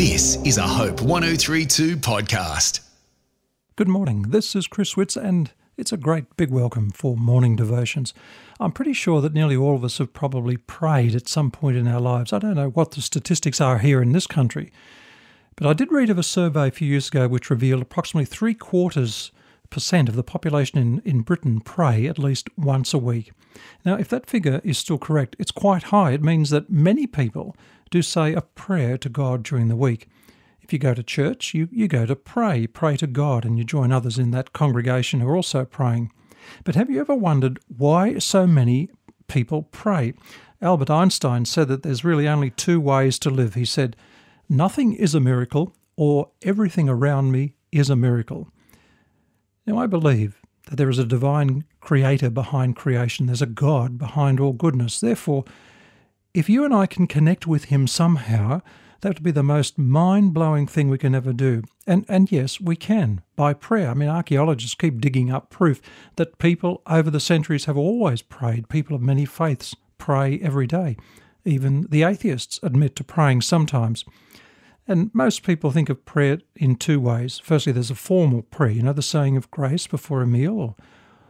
This is a Hope 1032 podcast. Good morning. This is Chris Witts, and it's a great big welcome for morning devotions. I'm pretty sure that nearly all of us have probably prayed at some point in our lives. I don't know what the statistics are here in this country, but I did read of a survey a few years ago which revealed approximately three quarters percent of the population in, in Britain pray at least once a week. Now, if that figure is still correct, it's quite high. It means that many people do say a prayer to God during the week. If you go to church, you, you go to pray, pray to God, and you join others in that congregation who are also praying. But have you ever wondered why so many people pray? Albert Einstein said that there's really only two ways to live. He said, Nothing is a miracle, or everything around me is a miracle. Now, I believe that there is a divine creator behind creation, there's a God behind all goodness. Therefore, if you and I can connect with Him somehow, that would be the most mind blowing thing we can ever do. And, and yes, we can by prayer. I mean, archaeologists keep digging up proof that people over the centuries have always prayed. People of many faiths pray every day. Even the atheists admit to praying sometimes. And most people think of prayer in two ways. Firstly, there's a formal prayer, you know, the saying of grace before a meal, or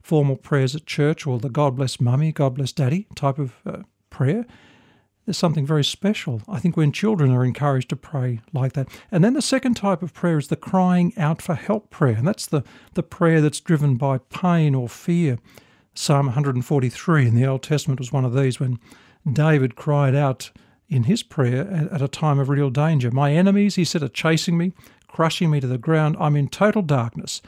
formal prayers at church, or the God bless mummy, God bless daddy type of uh, prayer. There's something very special, I think, when children are encouraged to pray like that. And then the second type of prayer is the crying out for help prayer. And that's the, the prayer that's driven by pain or fear. Psalm 143 in the Old Testament was one of these when David cried out in his prayer at a time of real danger. My enemies, he said, are chasing me, crushing me to the ground. I'm in total darkness.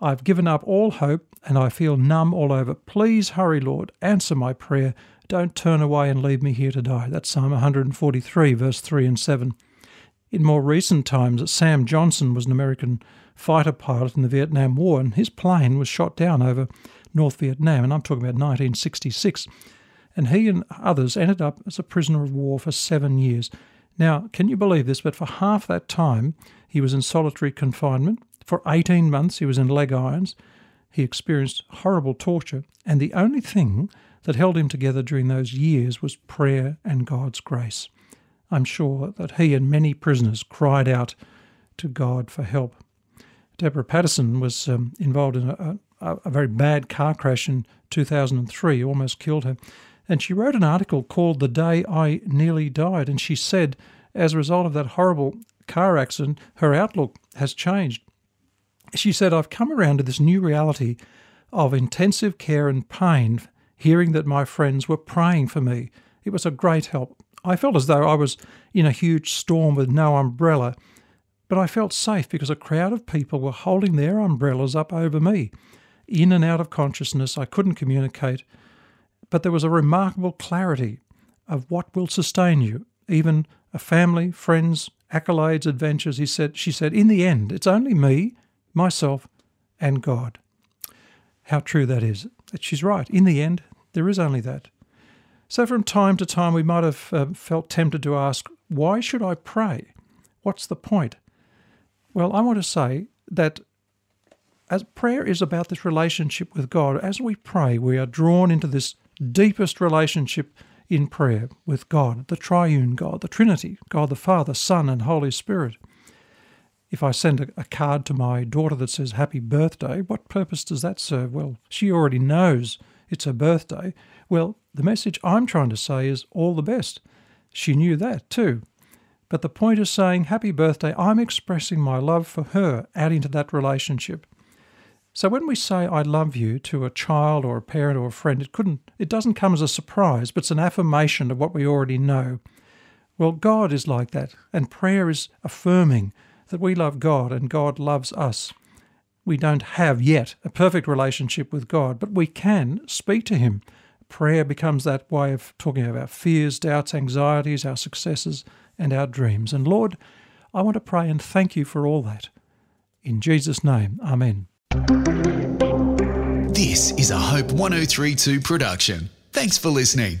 I've given up all hope and I feel numb all over. Please hurry, Lord, answer my prayer. Don't turn away and leave me here to die. That's Psalm 143, verse 3 and 7. In more recent times, Sam Johnson was an American fighter pilot in the Vietnam War, and his plane was shot down over North Vietnam, and I'm talking about 1966 and he and others ended up as a prisoner of war for seven years. Now, can you believe this? But for half that time, he was in solitary confinement. For 18 months, he was in leg irons. He experienced horrible torture, and the only thing that held him together during those years was prayer and God's grace. I'm sure that he and many prisoners cried out to God for help. Deborah Patterson was um, involved in a, a, a very bad car crash in 2003, almost killed her. And she wrote an article called The Day I Nearly Died. And she said, as a result of that horrible car accident, her outlook has changed. She said, I've come around to this new reality of intensive care and pain, hearing that my friends were praying for me. It was a great help. I felt as though I was in a huge storm with no umbrella, but I felt safe because a crowd of people were holding their umbrellas up over me. In and out of consciousness, I couldn't communicate, but there was a remarkable clarity of what will sustain you, even a family, friends, accolades, adventures. He said, she said, in the end, it's only me, myself, and God. How true that is. That she's right. In the end, there is only that. So from time to time, we might have uh, felt tempted to ask, why should I pray? What's the point? Well, I want to say that as prayer is about this relationship with God, as we pray, we are drawn into this deepest relationship in prayer with God, the triune God, the Trinity, God the Father, Son, and Holy Spirit. If I send a, a, card to my daughter that says happy birthday, what purpose does that serve? Well, she already knows it's her birthday. Well, the message I'm trying to say is all the best. She knew that too. But the point is saying happy birthday, I'm expressing my love for her, adding to that relationship. So when we say I love you to a child or a parent or a friend, it couldn't it doesn't come as a surprise, but it's an affirmation of what we already know. Well, God is like that, and prayer is affirming that we love God and God loves us. We don't have yet a perfect relationship with God, but we can speak to Him. Prayer becomes that way of talking about fears, doubts, anxieties, our successes, and our dreams. And Lord, I want to pray and thank you for all that. In Jesus' name, Amen. This is a Hope 1032 production. Thanks for listening.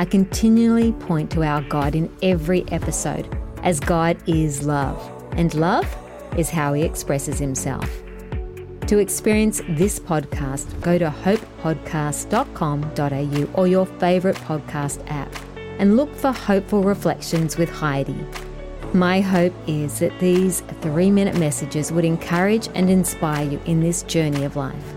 I continually point to our God in every episode, as God is love, and love is how He expresses Himself. To experience this podcast, go to hopepodcast.com.au or your favourite podcast app and look for Hopeful Reflections with Heidi. My hope is that these three minute messages would encourage and inspire you in this journey of life.